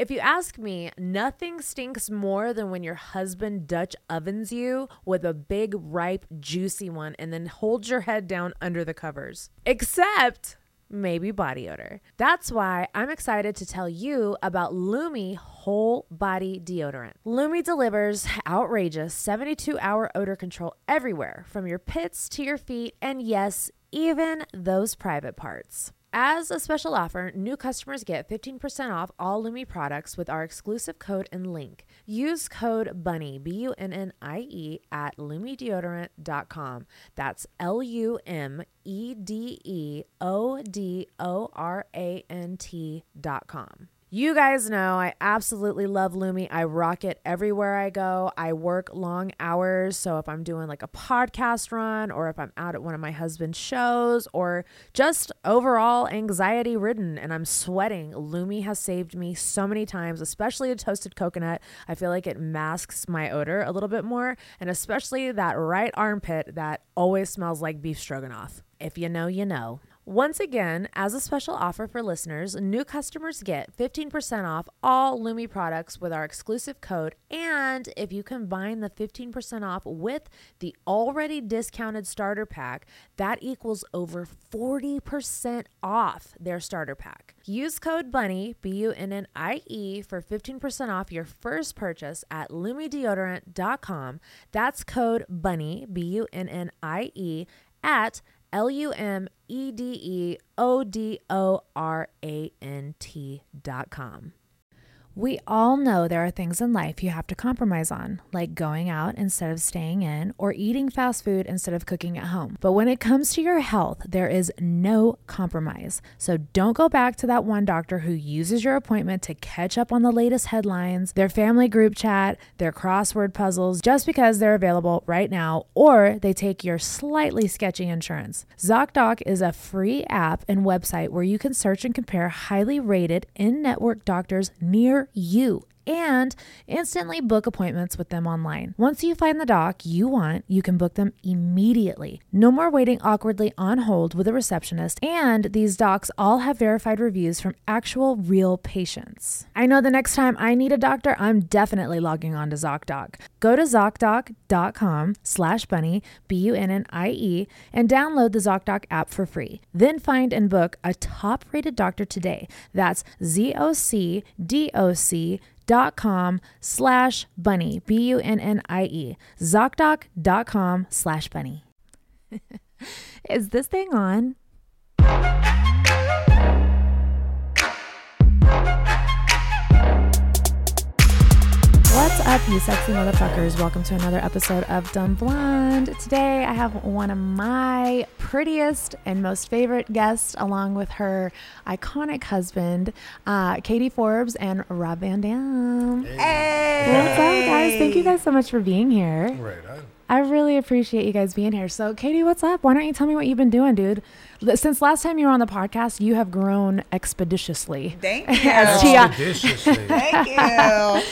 If you ask me, nothing stinks more than when your husband Dutch ovens you with a big, ripe, juicy one and then holds your head down under the covers. Except maybe body odor. That's why I'm excited to tell you about Lume Whole Body Deodorant. Lume delivers outrageous 72 hour odor control everywhere, from your pits to your feet, and yes, even those private parts. As a special offer, new customers get 15% off all Lume products with our exclusive code and link. Use code BUNNIE, B U N N I E, at lumedeodorant.com. That's L U M E D E O D O R A N T.com. You guys know I absolutely love Lume. I rock it everywhere I go. I work long hours. So if I'm doing like a podcast run or if I'm out at one of my husband's shows or just overall anxiety ridden and I'm sweating, Lume has saved me so many times, especially a toasted coconut. I feel like it masks my odor a little bit more and especially that right armpit that always smells like beef stroganoff. If you know, you know. Once again, as a special offer for listeners, new customers get 15% off all Lume products with our exclusive code. And if you combine the 15% off with the already discounted starter pack, that equals over 40% off their starter pack. Use code BUNNIE, B U N N I E, for 15% off your first purchase at lumedeodorant.com. That's code BUNNIE, B U N N I E, at L U M E D E O D O R A N T dot com. We all know there are things in life you have to compromise on, like going out instead of staying in or eating fast food instead of cooking at home. But when it comes to your health, there is no compromise. So don't go back to that one doctor who uses your appointment to catch up on the latest headlines, their family group chat, their crossword puzzles, just because they're available right now or they take your slightly sketchy insurance. ZocDoc is a free app and website where you can search and compare highly rated in network doctors near you and instantly book appointments with them online. Once you find the doc you want, you can book them immediately. No more waiting awkwardly on hold with a receptionist, and these docs all have verified reviews from actual real patients. I know the next time I need a doctor, I'm definitely logging on to ZocDoc. Go to ZocDoc.com slash bunnie, B-U-N-N-I-E, and download the ZocDoc app for free. Then find and book a top-rated doctor today. That's Z-O-C-D-O-C dot com slash bunnie b-u-n-n-i-e zocdoc.com slash bunnie. Is this thing on up, you sexy motherfuckers? Welcome to another episode of Dumb Blonde. Today, I have one of my prettiest and most favorite guests, along with her iconic husband, uh, Katie Forbes and Rob Van Dam. Hey. What's up, guys? Thank you guys so much for being here. Right. I, I really appreciate you guys being here. So, Katie, what's up? Why don't you tell me what you've been doing, dude? Since last time you were on the podcast, you have grown expeditiously. Thank As you. Tia- expeditiously. Thank you.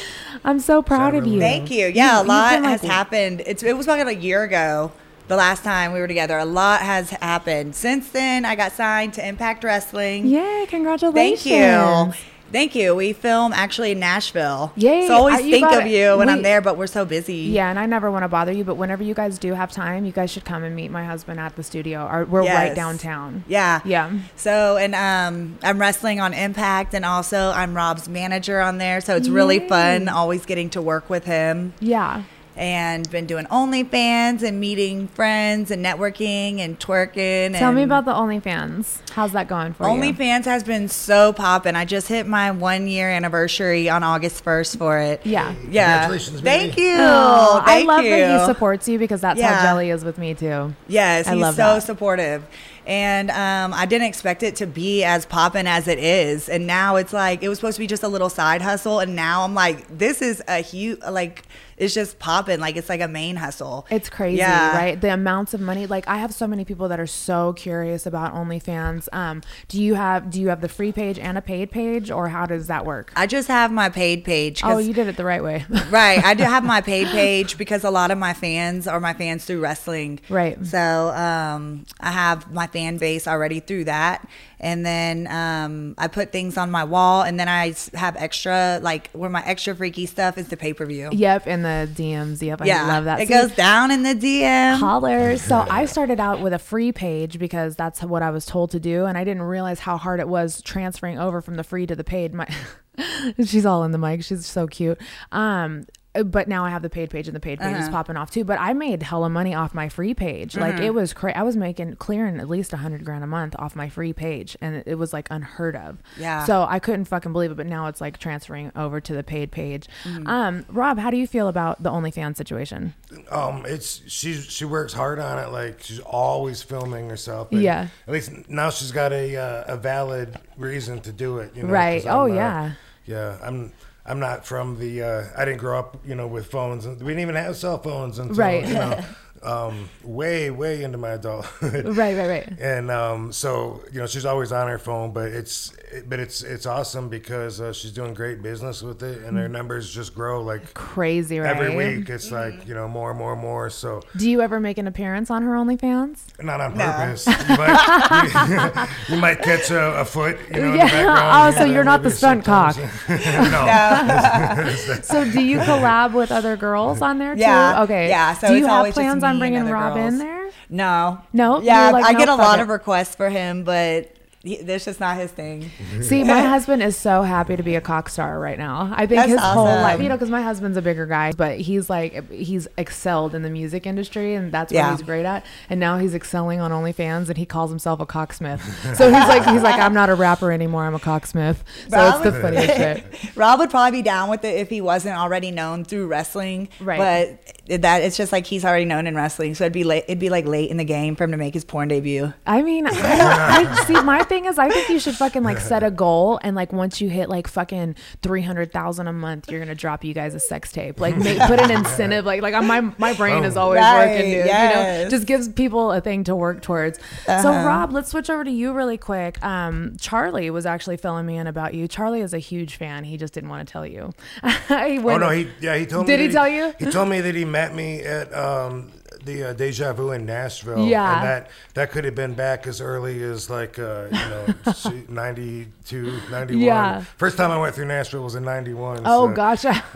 I'm so proud of you. Thank you. Yeah, a you've lot been, like, has happened. It's it was about a year ago. The last time we were together, a lot has happened. Since then, I got signed to Impact Wrestling. Yay, congratulations. Thank you. Thank you. We film actually in Nashville. Yay. So I always think gotta- of you when we- I'm there, but we're so busy. Yeah, and I never want to bother you, but whenever you guys do have time, you guys should come and meet my husband at the studio. Our, we're right downtown. Yeah. Yeah. So and um I'm wrestling on Impact and also I'm Rob's manager on there. So it's really fun always getting to work with him. Yeah. And been doing OnlyFans and meeting friends and networking and twerking. Tell me about the OnlyFans. How's that going for you? OnlyFans has been so popping. I just hit my one year anniversary on August 1st for it. Yeah. Yeah. Congratulations, Thank you. Oh, I love you. that he supports you because that's how Jelly is with me too. Yes, I he's love so that. supportive. And um, I didn't expect it to be as popping as it is. And now it's like, it was supposed to be just a little side hustle. And now I'm like, this is a huge, like, it's just popping. Like, it's like a main hustle. It's crazy, Yeah. right? The amounts of money. Like I have so many people that are so curious about OnlyFans. Um, do you have do you have the free page and a paid page, or how does that work? I just have my paid page Oh, you did it the right way. right. I do have my paid page because a lot of my fans are my fans through wrestling. Right. So um, I have my fan base already through that. And then um, I put things on my wall, and then I have extra, like where my extra freaky stuff is the pay per view. Yep, in the DMs. Yep, I Yeah, love that. It See, goes down in the DM. Holler. So I started out with a free page because that's what I was told to do, and I didn't realize how hard it was transferring over from the free to the paid. My, she's all in the mic. She's so cute. Um, but now I have the paid page, and the paid page is Uh-huh. popping off too. But I made hella money off my free page. Like Mm-hmm. it was crazy. I was making clearing at least a hundred grand a month off my free page, and it, it was like unheard of. Yeah. So I couldn't fucking believe it. But now it's like transferring over to the paid page. Mm-hmm. Um, Rob, how do you feel about the OnlyFans situation? Um, it's she's she works hard on it. Like she's always filming herself. and Yeah. At least now she's got a uh, a valid reason to do it. You know, Right. 'cause Oh, I'm, uh, yeah. Yeah. I'm. I'm not from the. Uh, I didn't grow up, you know, with phones. We didn't even have cell phones until Right. you know, um, way, way into my adulthood. Right, right, right. And um, so you know she's always on her phone, but it's but it's it's awesome because uh, she's doing great business with it, and her numbers just grow like Crazy, right? every week. It's like you know more and more and more. So Do you ever make an appearance on her OnlyFans? not on No. purpose. You, might, you, you might catch a, a foot, you know, in Yeah. the background. Oh, you so know, you're not the stunt cock. sometimes. no. So do you collab with other girls on there too? Yeah, Okay. yeah, so do you it's have plans me on bringing Rob girls. in there? No. No? Yeah, like, I no, get a lot it. of requests for him, but he, that's just not his thing. See, my husband is so happy to be a cock star right now. I think That's his whole life, you know, because my husband's a bigger guy, but he's like, he's excelled in the music industry and that's what Yeah. he's great at. And now he's excelling on OnlyFans and he calls himself a cocksmith. So he's like, he's like, I'm not a rapper anymore. I'm a cocksmith. So it's the funniest shit. Rob would probably be down with it if he wasn't already known through wrestling. Right. But that it's just like he's already known in wrestling, so it'd be late. It'd be like late in the game for him to make his porn debut. I mean, I, I see. My thing is, I think you should fucking like set a goal, and like once you hit like fucking three hundred thousand a month, you're gonna drop you guys a sex tape. Like, make, put an incentive. Like, like my my brain is always Right, working, dude. You yes. know, just gives people a thing to work towards. So, Uh-huh. Rob, let's switch over to you really quick. Um, Charlie was actually filling me in about you. Charlie is a huge fan. He just didn't want to tell you. he Oh no, he yeah he told Did me. Did he that tell you? He told me that he met me at um, the uh, Deja Vu in Nashville. Yeah. and that that could have been back as early as like uh, you know shoot, 92, 91. Yeah. First time I went through Nashville was in ninety one. Oh gosh,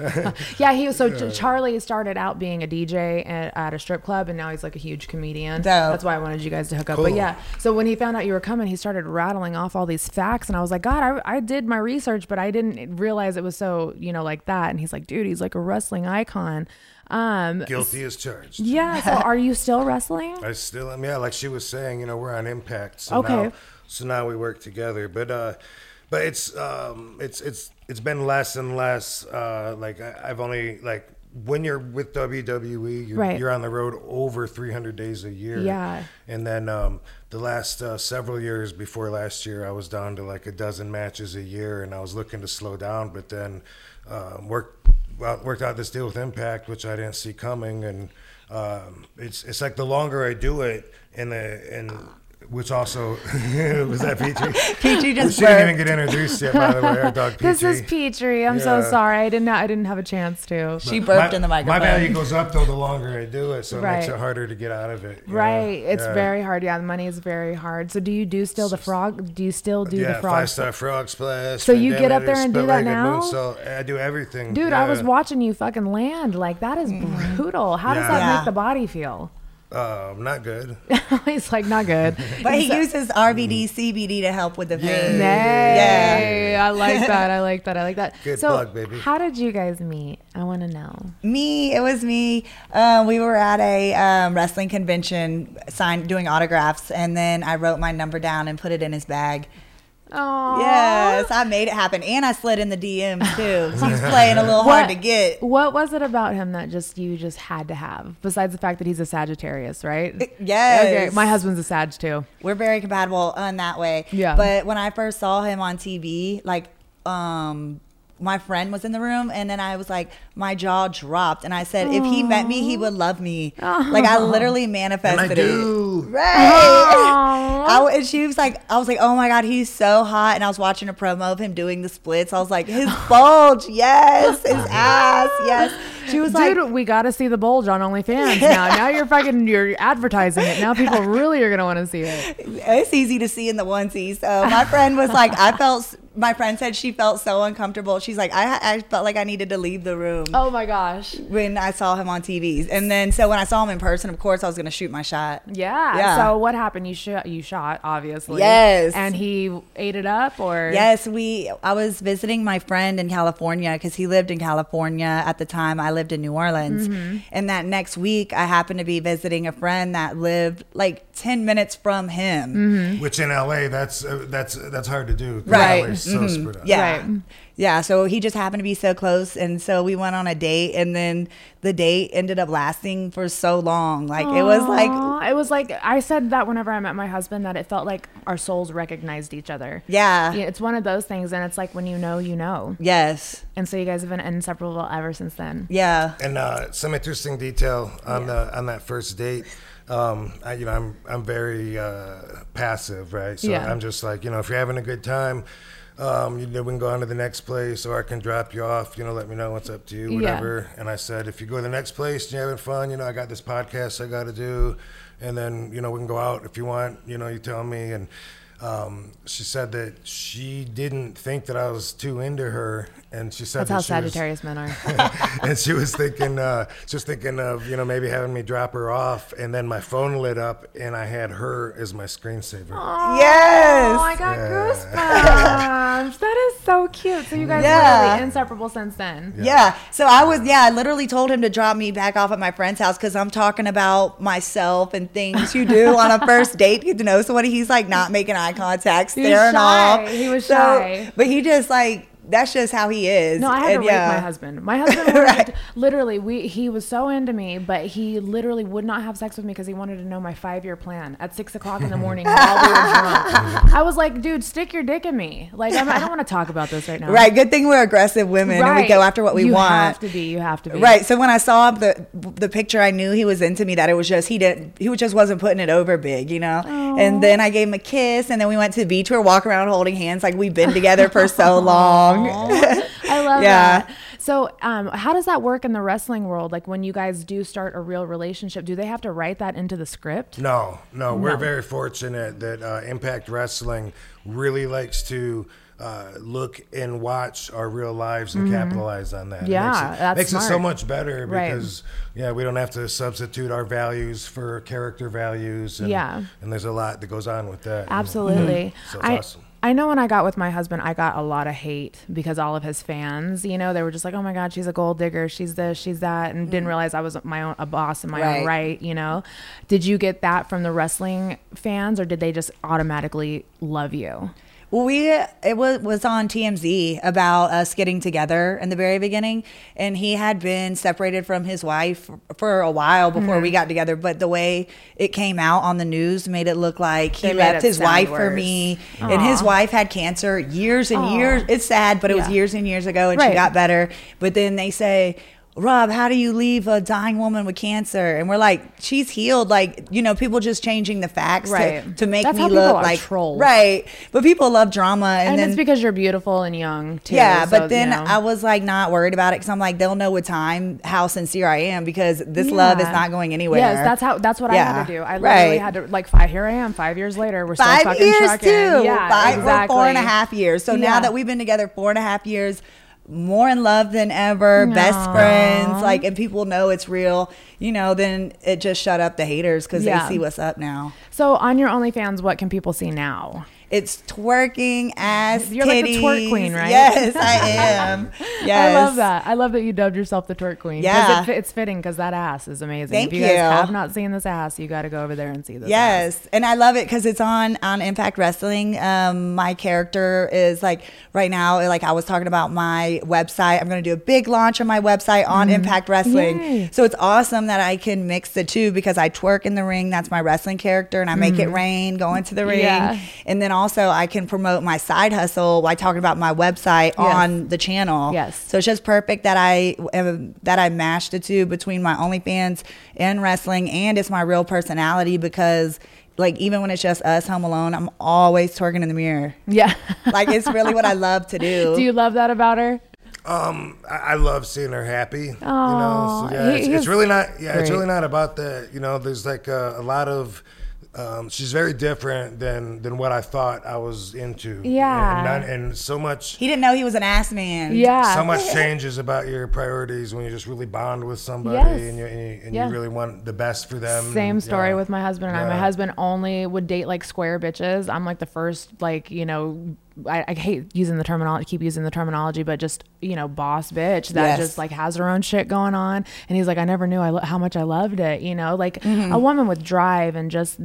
yeah. He was so Ch- Charlie started out being a DJ at, at a strip club, and now he's like a huge comedian. Dope. That's why I wanted you guys to hook up. But Cool. yeah, so when he found out you were coming, he started rattling off all these facts, and I was like, God, I, I did my research, but I didn't realize it was so you know like that. And he's like, Dude, he's like a wrestling icon. Um, Guilty as charged. yeah. So are you still wrestling? I still am. Yeah, like she was saying, you know, we're on Impact. So Okay. Now, so now we work together, but uh, but it's um, it's it's it's been less and less. Uh, like I, I've only like when you're with WWE, you're, Right. you're on the road over 300 days a year. Yeah. And then um, the last uh, several years before last year, I was down to like a dozen matches a year, and I was looking to slow down, but then worked well, worked out this deal with Impact, which I didn't see coming, and um, it's it's like the longer I do it, and the and which also was that Peachy. Peachy just she didn't even burped. get introduced yet, by the way. Our dog Peachy. This is Petrie. I'm so sorry. I didn't. I didn't have a chance to. She burped my, in the microphone. My value goes up though the longer I do it, so it makes it harder to get out of it. you know? Right. It's Yeah. very hard. Yeah, the money is very hard. So do you do still the frog? Do you still do yeah, the frog? five star frog splash. So you get up there and do that now? So I do everything. Dude, I was watching you fucking land. Like that is mm-hmm. brutal. How does that Yeah. make the body feel? Um, not good. He's like not good. But he uses RVD, CBD to help with the Yeah. pain. Nay, I like that. I like that. I like that. Good so, plug, baby. how did you guys meet? I want to know. Me, it was me. Uh, we were at a um, wrestling convention, signed doing autographs, and then I wrote my number down and put it in his bag. Oh, Yes, I made it happen, and I slid in the DM too. He's playing a little hard to get. What was it about him that just you just had to have? Besides the fact that he's a Sagittarius, right? Yes. Okay, my husband's a Sag too. We're very compatible in that way. Yeah. But when I first saw him on TV, like, um, my friend was in the room, and then I was like, my jaw dropped, and I said, if he met me, he would love me. Like I literally oh. manifested do. it. Right. Aw. I, w- and she was like, I was like, oh my god, he's so hot, and I was watching a promo of him doing the splits. I was like, his bulge, yes, his ass, yes. She was Dude, like, we got to see the bulge on OnlyFans now. Now you're fucking, you're advertising it. Now people really are going to want to see it. it's easy to see in the onesie. So my friend was like, I felt. My friend said she felt so uncomfortable. She's like, I, I felt like I needed to leave the room Oh my gosh. when I saw him on TVs. And then, so when I saw him in person, of course, I was gonna shoot my shot. Yeah. Yeah. So what happened? You shot. You shot, obviously. Yes. And he ate it up, or Yes, we. I was visiting my friend in California because he lived in California at the time. I lived in New Orleans, Mm-hmm. and that next week I happened to be visiting a friend that lived like ten minutes from him. Mm-hmm. Which in LA, that's uh, that's that's hard to do. Right. LA is so spread out. Yeah. Right. Yeah. So he just happened to be so close. And so we went on a date and then the date ended up lasting for so long. Like it was like, it was like I said that whenever I met my husband that it felt like our souls recognized each other. yeah. Yeah, it's one of those things, and it's like when you know, you know. Yes. And so you guys have been inseparable ever since then. Yeah. And uh, some interesting detail on the on that first date. Um, I, you know, I'm I'm very uh, passive, right? So Yeah. I'm just like, you know, if you're having a good time, um, you know, we can go on to the next place, or I can drop you off. You know, let me know what's up to you, Yeah. whatever. And I said, if you go to the next place, and you're having fun. You know, I got this podcast I got to do, and then you know we can go out if you want. You know, you tell me and. Um, she said that she didn't think that I was too into her, and she said That's how that she was- Sagittarius men are. and she was thinking, uh, she was thinking of you know maybe having me drop her off, and then my phone lit up, and I had her as my screensaver. Yes. Oh, I got Yeah. goosebumps. that is so cute. So you guys Yeah. were really inseparable since then. Yeah. So I was, yeah, I literally told him to drop me back off at my friend's house because I'm talking about myself and things you do on a first date. You to know somebody. He's like not making eye contact, He was staring off. He was So- shy. But he just like, that's just how he is. No, I had And to rape yeah. my husband. My husband Right. literally we he was so into me, but he literally would not have sex with me because he wanted to know my five year plan at six o'clock in the morning while we were drunk. I was like, dude, stick your dick in me. Like I'm, I don't want to talk about this right now. Right. Good thing we're aggressive women and we go after what we you want. have to be. You have to be. Right. So when I saw the the picture, I knew he was into me. That it was just he didn't he just wasn't putting it over big, you know. And then I gave him a kiss, and then we went to the beach. Where we were walking around holding hands, like we've been together for so long. I love Yeah. that. So, um, how does that work in the wrestling world? Like when you guys do start a real relationship, do they have to write that into the script? No, no, we're very fortunate that uh, Impact Wrestling really likes to. Uh, look and watch our real lives and capitalize on that. It Mm-hmm. Yeah, makes it, that's makes it so much better Right. because yeah, we don't have to substitute our values for character values. And, Yeah. and there's a lot that goes on with that. Absolutely. So it's I, awesome. I know when I got with my husband, I got a lot of hate because all of his fans, you know, they were just like, "Oh my God, she's a gold digger. She's this, she's that," and didn't mm. realize I was my own a boss in my Right. own right. You know, did you get that from the wrestling fans, or did they just automatically love you? Well, we it was was on TMZ about us getting together in the very beginning, and he had been separated from his wife for a while before Mm-hmm. we got together. But the way it came out on the news made it look like he They left his wife for worse. me, and his wife had cancer years and Aw. years. It's sad, but it was years and years ago, and Right. she got better. But then they say. Rob, how do you leave a dying woman with cancer? And we're like, she's healed. Like, you know, people just changing the facts to- Right. to, make That's me look like trolls. right. But people love drama, and, And, then it's because you're beautiful and young too. yeah, so, but then you know. I was like not worried about it because I'm like they'll know with time how sincere I am because this love is not going anywhere. Yes, that's how. That's what I had to do. I literally right. had to like five. Here I am, five years later. We're still five fucking years trucking. too. Yeah, five exactly. four and a half years. So now that we've been together four and a half years, more in love than ever, best friends, like, and people know it's real. You know, then it just shut up the haters because Yeah. they see what's up now. So on your OnlyFans, what can people see now? It's twerking ass. You're like the twerk queen, right? Yes, I am. Yes, I love that. I love that you dubbed yourself the twerk queen. Yeah. it, it's fitting because that ass is amazing. Thank if you, guys you. have not seen this ass, you got to go over there and see this. ass. Yes, and I love it because it's on on Impact Wrestling. Um, my character is like right now, like I was talking about my website. I'm going to do a big launch on my website on Impact Wrestling. Yay. So it's awesome that I can mix the two because I twerk in the ring. That's my wrestling character, and I make it rain, go into the ring. Yeah. and then also I can promote my side hustle by talking about my website on the channel. Yes. So it's just perfect that I am, that I mashed the two between my OnlyFans and wrestling, and it's my real personality because like even when it's just us home alone, I'm always twerking in the mirror. Yeah. Like it's really what I love to do. Do you love that about her? Um, I, I love seeing her happy. you know, so yeah, he- it's, it's really not. Yeah, it's really not about that. You know, there's like a, a lot of. Um, she's very different than than what I thought I was into. Yeah. and, none, and so much. He didn't know he was an ass man. Yeah. So much changes about your priorities when you just really bond with somebody Yes. and, you, and, you, and Yeah. you really want the best for them. Same story Yeah. with my husband and I. My husband only would date like square bitches. I'm like the first, like, you know, I, I hate using the terminology, keep using the terminology, but just, you know, boss bitch that Yes. just like has her own shit going on. And he's like, I never knew I lo- how much I loved it. You know, like Mm-hmm. a woman with drive and just,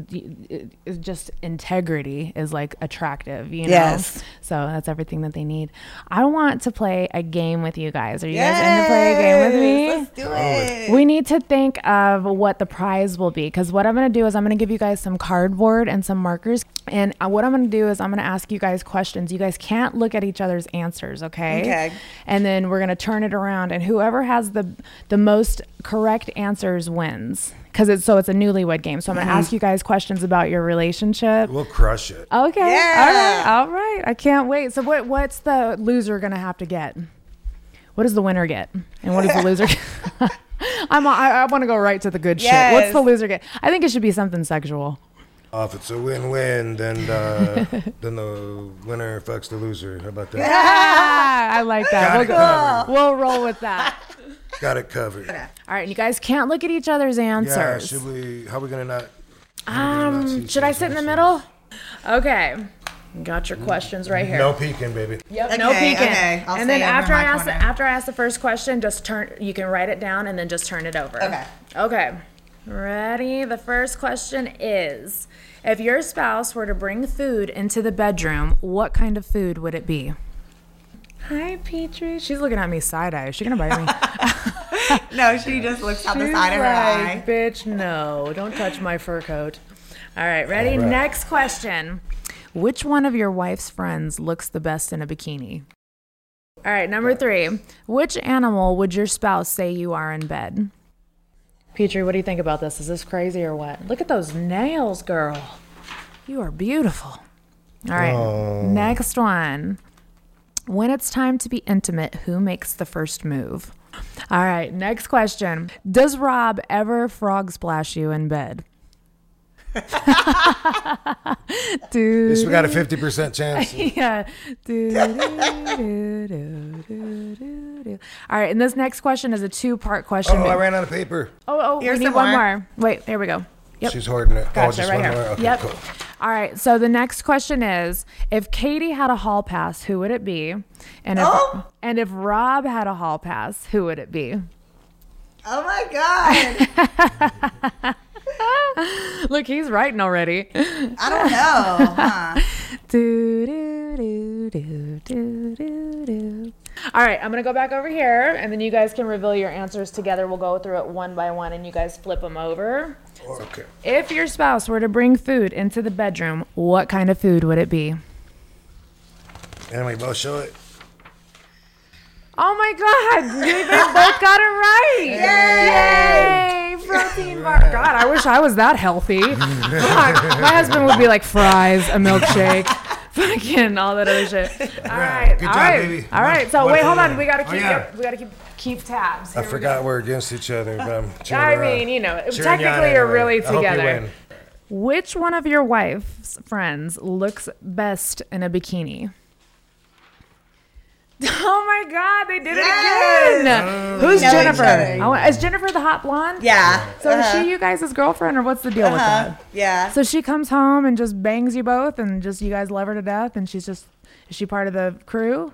just integrity is like attractive, you know? Yes. So that's everything that they need. I want to play a game with you guys. Are you guys in to play a game with me? Let's do it. We need to think of what the prize will be because what I'm going to do is I'm going to give you guys some cardboard and some markers. And uh, what I'm going to do is I'm going to ask you guys questions. You guys can't look at each other's answers, okay? Okay. And then we're going to turn it around and whoever has the the most correct answers wins. Cuz it's so it's a newlywed game. So I'm going to mm-hmm. ask you guys questions about your relationship. We'll crush it. Okay. Yeah. All right. All right. I can't wait. So what what's the loser going to have to get? What does the winner get? And what does the loser get? I'm I, I want to go right to the good shit. What's the loser get? I think it should be something sexual. Oh, if it's a win-win, then uh, then the winner fucks the loser. How about that? Ah, I like that. Got We'll, go- we'll roll with that. Got it covered. All right. And you guys can't look at each other's answers. Yeah. answers. Should we? How we gonna not? how we gonna not um, should I other's sit in the middle? Okay. Got your questions right here. No peeking, baby. Yep, no peeking. okay. I'll and then after I ask the, after I ask the first question, just turn. You can write it down and then just turn it over. Okay. Okay. Ready? The first question is: If your spouse were to bring food into the bedroom, what kind of food would it be? Hi, Petrie. She's looking at me side eye. Is she gonna bite me? No, she just looks out the She's side of her like, eye. Bitch, no. Don't touch my fur coat. All right, ready? All right. Next question. Which one of your wife's friends looks the best in a bikini? All right, number three. Which animal would your spouse say you are in bed? Petrie, what do you think about this? Is this crazy or what? Look at those nails, girl. You are beautiful. All right, Oh. next one. When it's time to be intimate, who makes the first move? All right, next question. Does Rob ever frog splash you in bed? At Dude. least we got a fifty percent chance. Yeah. Do, do, do, do, do, do, do. All right, and this next question is a two-part question. Oh, I ran out of paper. oh, oh, Here's we need one more. more. Wait, here we go. Yep. She's hoarding it. oh, Gotcha, just right one here. more. Okay, yep. cool. All right. So the next question is: If Katie had a hall pass, who would it be? And if Oh. and if Rob had a hall pass, who would it be? Oh my god. Look, he's writing already. I don't know. Huh? do, do, do, do, do, do, do. All right, I'm gonna go back over here, and then you guys can reveal your answers together. We'll go through it one by one, and you guys flip them over. Okay. If your spouse were to bring food into the bedroom, what kind of food would it be? And we both show it. Oh my God! You guys both got it right! Yay! God, I wish I was that healthy. My husband would be like fries, a milkshake, fucking all that other shit. All right, Good all job, right, baby. all right. So wait, hold on. We gotta Oh, keep. yeah. we gotta keep keep tabs. I Here we forgot go. we're against each other, but I'm cheering I her on. mean, you know, Cheering you on technically you're anyway. really I hope you together. win. Which one of your wife's friends looks best in a bikini? Oh my God, they did Yes! it again. Who's know each Jennifer? Want- is Jennifer the hot blonde? Yeah. So is she you guys' girlfriend or what's the deal with Uh-huh. that? Yeah. So she comes home and just bangs you both and just you guys love her to death and she's just is she part of the crew?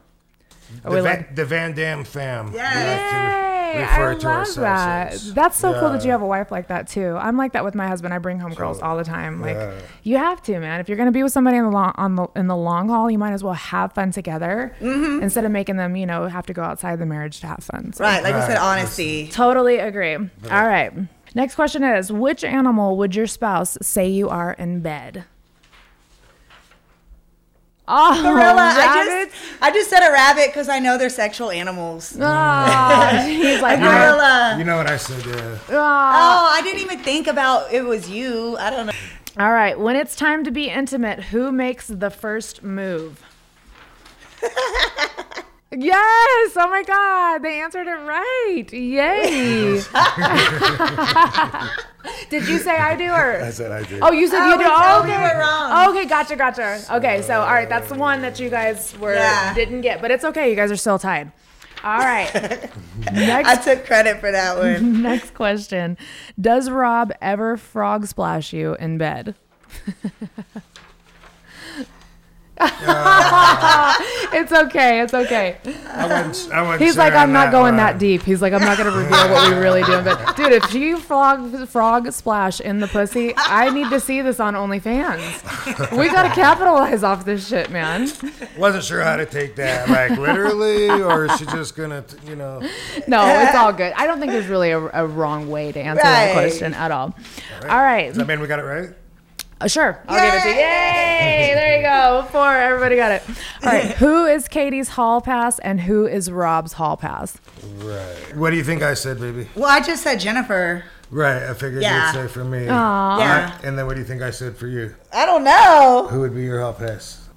Or The Van, like- the Van Dam fam. we Yes. like to Yay! refer I to love ourselves that. as. That's so cool that you have a wife like that too. I'm like that with my husband. I bring home girls all the time. Like Yeah. you have to, man. If you're gonna be with somebody in the long on the in the long haul, you might as well have fun together Mm-hmm. instead of making them, you know, have to go outside the marriage to have fun. So- Right. Like you said, Right. honesty. Totally agree. All right. Next question is: Which animal would your spouse say you are in bed? Oh, Gorilla. I just, I just said a rabbit because I know they're sexual animals. Oh, he's like, A gorilla. You know what I said? Yeah. oh. Oh, I didn't even think about it was you. I don't know. All right. When it's time to be intimate, who makes the first move? Yes! Oh my God, they answered it right. Yay! Did you say I do or? I said I did. Oh, you said Oh, you do. we Oh, totally okay. were wrong. Okay, gotcha, gotcha. Okay, so all right, that's the one that you guys were Yeah. didn't get, but it's okay. You guys are still tied. All right. I took credit for that one. next question: Does Rob ever frog splash you in bed? it's okay. It's okay. I wouldn't, I wouldn't He's like, I'm not going one. that deep. He's like, I'm not gonna reveal what we really do. But dude, if you frog frog splash in the pussy, I need to see this on OnlyFans. We gotta capitalize off this shit, man. Wasn't sure how to take that, like literally, or is she just gonna, you know? No, it's all good. I don't think there's really a, a wrong way to answer that question at all. All right, Does that mean we got it right? Uh, sure, I'll give it to you. Yay! There you go. Four. Everybody got it. All right, who is Katie's hall pass and who is Rob's hall pass? Right. What do you think I said, baby? Well, I just said Jennifer. Right. I figured Yeah. you'd say for me. Aw. Yeah. And then what do you think I said for you? I don't know. Who would be your hall pass?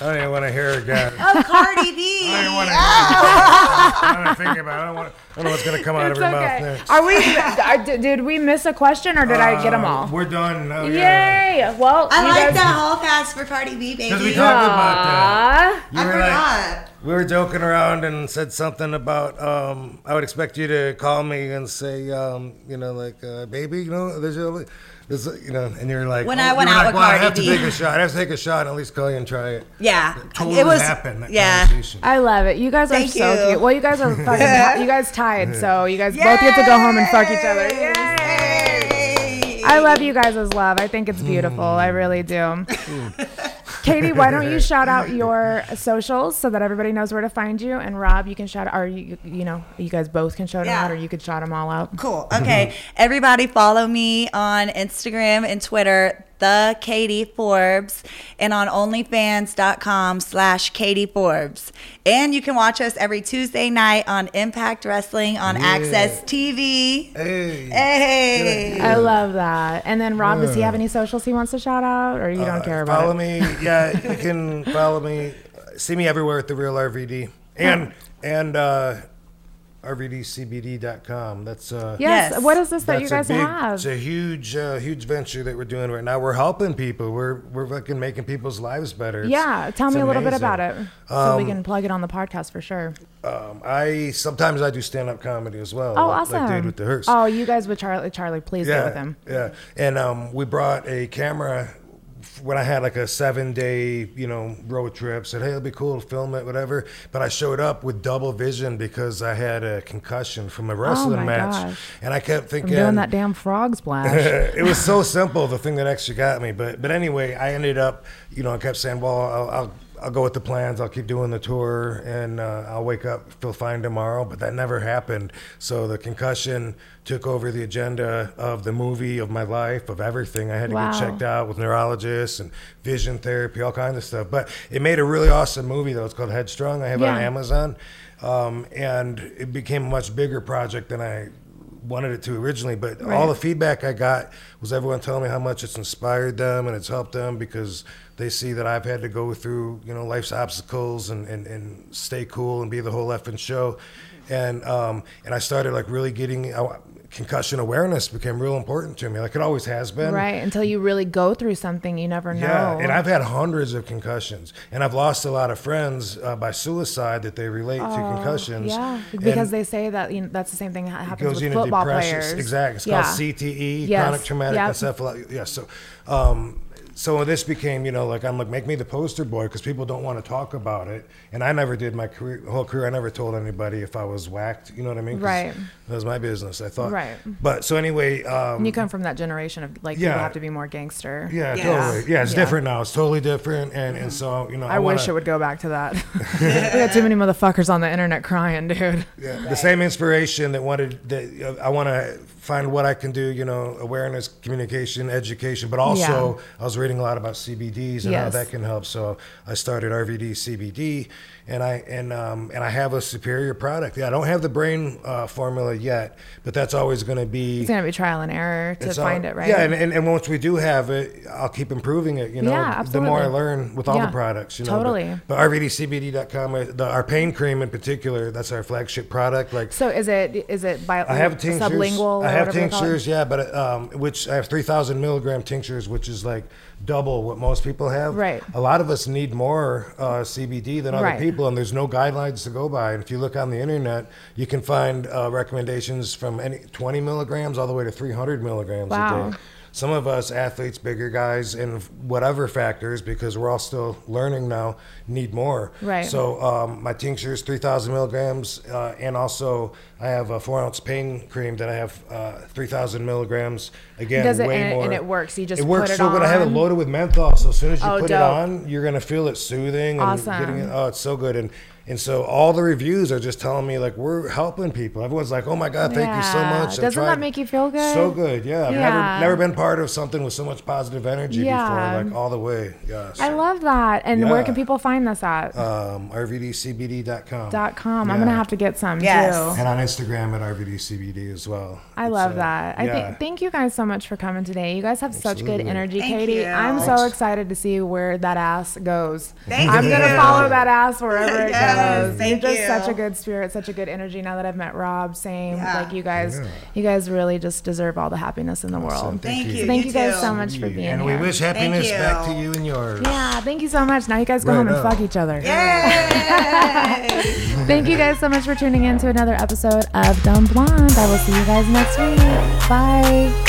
I don't even want to hear it again. Oh, Cardi B. I don't even want to. I don't want to think about. It. I don't want. I don't know what's gonna come out It's of her mouth next. Are we? I- did- Did we miss a question or did I get them Uh, all? We're done. Oh, yeah. Yay! Well, I you like guys, that whole pass for Cardi B, baby. Because we talked about that. You I were like, forgot. we were joking around and said something about. Um, I would expect you to call me and say, um, you know, like, uh, baby, you know, there's a, there's, you know, and you're like, When oh, I went out like, with well, I have to B. take a shot. I have to take a shot and at least call you and try it. Yeah, Totally it was. happened. That yeah, conversation. I love it. You guys are Thank so you. cute. Well, you guys are fucking. ti- you guys tied, so you guys both get to go home and fuck each other. Yay! Yay! I love you guys as love. I think it's beautiful. I mm. really do. Katie, why don't you shout out your socials so that everybody knows where to find you? And Rob, you can shout out, or you, you know, you guys both can shout them Yeah. out, or you could shout them all out. Cool. Okay. Everybody follow me on Instagram and Twitter, the Katie Forbes, and on OnlyFans.com slash Katie Forbes. And you can watch us every Tuesday night on Impact Wrestling on Yeah. AXS TV. Hey. Hey. I love that. And then Rob, does he have any socials he wants to shout out, or you don't Uh, care about follow it? me. Yeah, you can follow me. See me everywhere at the Real RVD and and uh, RVDCBD.com. That's uh, Yes. Yes. What is this that you guys big, have? It's a huge, uh, huge venture that we're doing right now. We're helping people. We're we're fucking making people's lives better. It's- yeah. Tell it's me a little bit about it, so we Um, can plug it on the podcast for sure. Um, I sometimes I do stand up comedy as well. Oh, like, awesome. Like Dade with the Hearse. Oh, you guys with Charlie. Charlie, please get with him. Yeah, and um, we brought a camera f- when I had like a seven day, you know, road trip. Said, hey, it'll be cool to film it, whatever. But I showed up with double vision because I had a concussion from a wrestling Oh match, gosh. and I kept thinking doing that damn frog splash. it was so simple, the thing that actually got me. But but anyway, I ended up, you know, I kept saying, well, I'll. I'll I'll go with the plans. I'll keep doing the tour, and uh, I'll wake up feel fine tomorrow. But that never happened. So the concussion took over the agenda of the movie, of my life, of everything. I had to Wow. get checked out with neurologists and vision therapy, all kinds of stuff. But it made a really awesome movie though. It's called Headstrong. I have it on Amazon, um, and it became a much bigger project than I wanted it to originally. But Right. all the feedback I got was everyone telling me how much it's inspired them and it's helped them because they see that I've had to go through, you know, life's obstacles and, and, and stay cool and be the whole effing show. And um, and I started like really getting uh, concussion awareness became real important to me, like it always has been. right. Until you really go through something, you never know. Yeah, and I've had hundreds of concussions, and I've lost a lot of friends uh, by suicide that they relate to concussions. Oh, Yeah, And because they say that you know, that's the same thing that happens goes with into football depression. players. Exactly, it's yeah. called CTE, Yes. chronic traumatic Yep. encephalitis. Yeah, so. Um, so this became, you know, like I'm like, make me the poster boy because people don't want to talk about it, and I never did my career, whole career. I never told anybody if I was whacked. You know what I mean? Right. That was my business. I thought. Right. But so anyway. Um, And you come from that generation of like Yeah. people have to be more gangster. yeah, Yeah. totally. Yeah, it's Yeah. different now. It's totally different, and and so you know, I, wanna, wish it would go back to that. we got too many motherfuckers on the internet crying, dude. Yeah, the same inspiration that wanted that uh, I want to find what I can do, you know, awareness, communication, education, but also I was ready reading a lot about CBDs and how that can help. So I started RVD CBD, and I and um, and I have a superior product. Yeah, I don't have the brain uh, formula yet, but that's always going to be. It's gonna be trial and error to it's all- find it right. Yeah, and, and, and once we do have it, I'll keep improving it. You know, Yeah, the more I learn with all Yeah, the products. You know, totally. But, but RVDCBD.com, uh, the, our pain cream in particular, that's our flagship product. Like so is it is it bio, I have tinctures. sublingual? I have whatever they call it? tinctures, yeah, but um, which I have three thousand milligram tinctures, which is like double what most people have. Right. A lot of us need more uh, CBD than other Right. people, and there's no guidelines to go by. And if you look on the internet, you can find uh, recommendations from any 20 milligrams all the way to 300 milligrams Wow. a day. Some of us athletes, bigger guys, and whatever factors, because we're all still learning now, need more. Right. So um, my tincture is 3,000 milligrams, uh, and also I have a four ounce pain cream that I have uh, 3,000 milligrams. Again, Does it- way and it- more. and it works? You just it works it so good. I have it loaded with menthol, so as soon as you Oh, put it on, you're gonna feel it soothing and Awesome. getting it. Oh, it's so good. And and so all the reviews are just telling me like we're helping people. Everyone's like, "Oh my god, thank you so much." I've Doesn't that make you feel good? So good, yeah. I've never never been part of something with so much positive energy Yeah. before, like all the way. Yes. I love that. And where can people find this at? um, RVDCBD.com. Dot com. I'm gonna have to get some Yes. too. And on Instagram at RVDCBD as well. I It's, love uh, that. I think thank you guys so much for coming today. You guys have such good energy, Thank Katie. you. I'm so excited to see where that ass goes. Thank I'm you. gonna follow that ass wherever it Yes, thank You're just you. such a good spirit, such a good energy. Now that I've met Rob, same. Yeah. Like you guys, Yeah. you guys really just deserve all the happiness in the world. Thank you. So thank you, guys too. so much for being and here. And we wish happiness back to you and yours. yeah, thank you so much. Now you guys go Right home and fuck each other. Yay! Thank you guys so much for tuning in to another episode of Dumb Blonde. I will see you guys next week. Bye.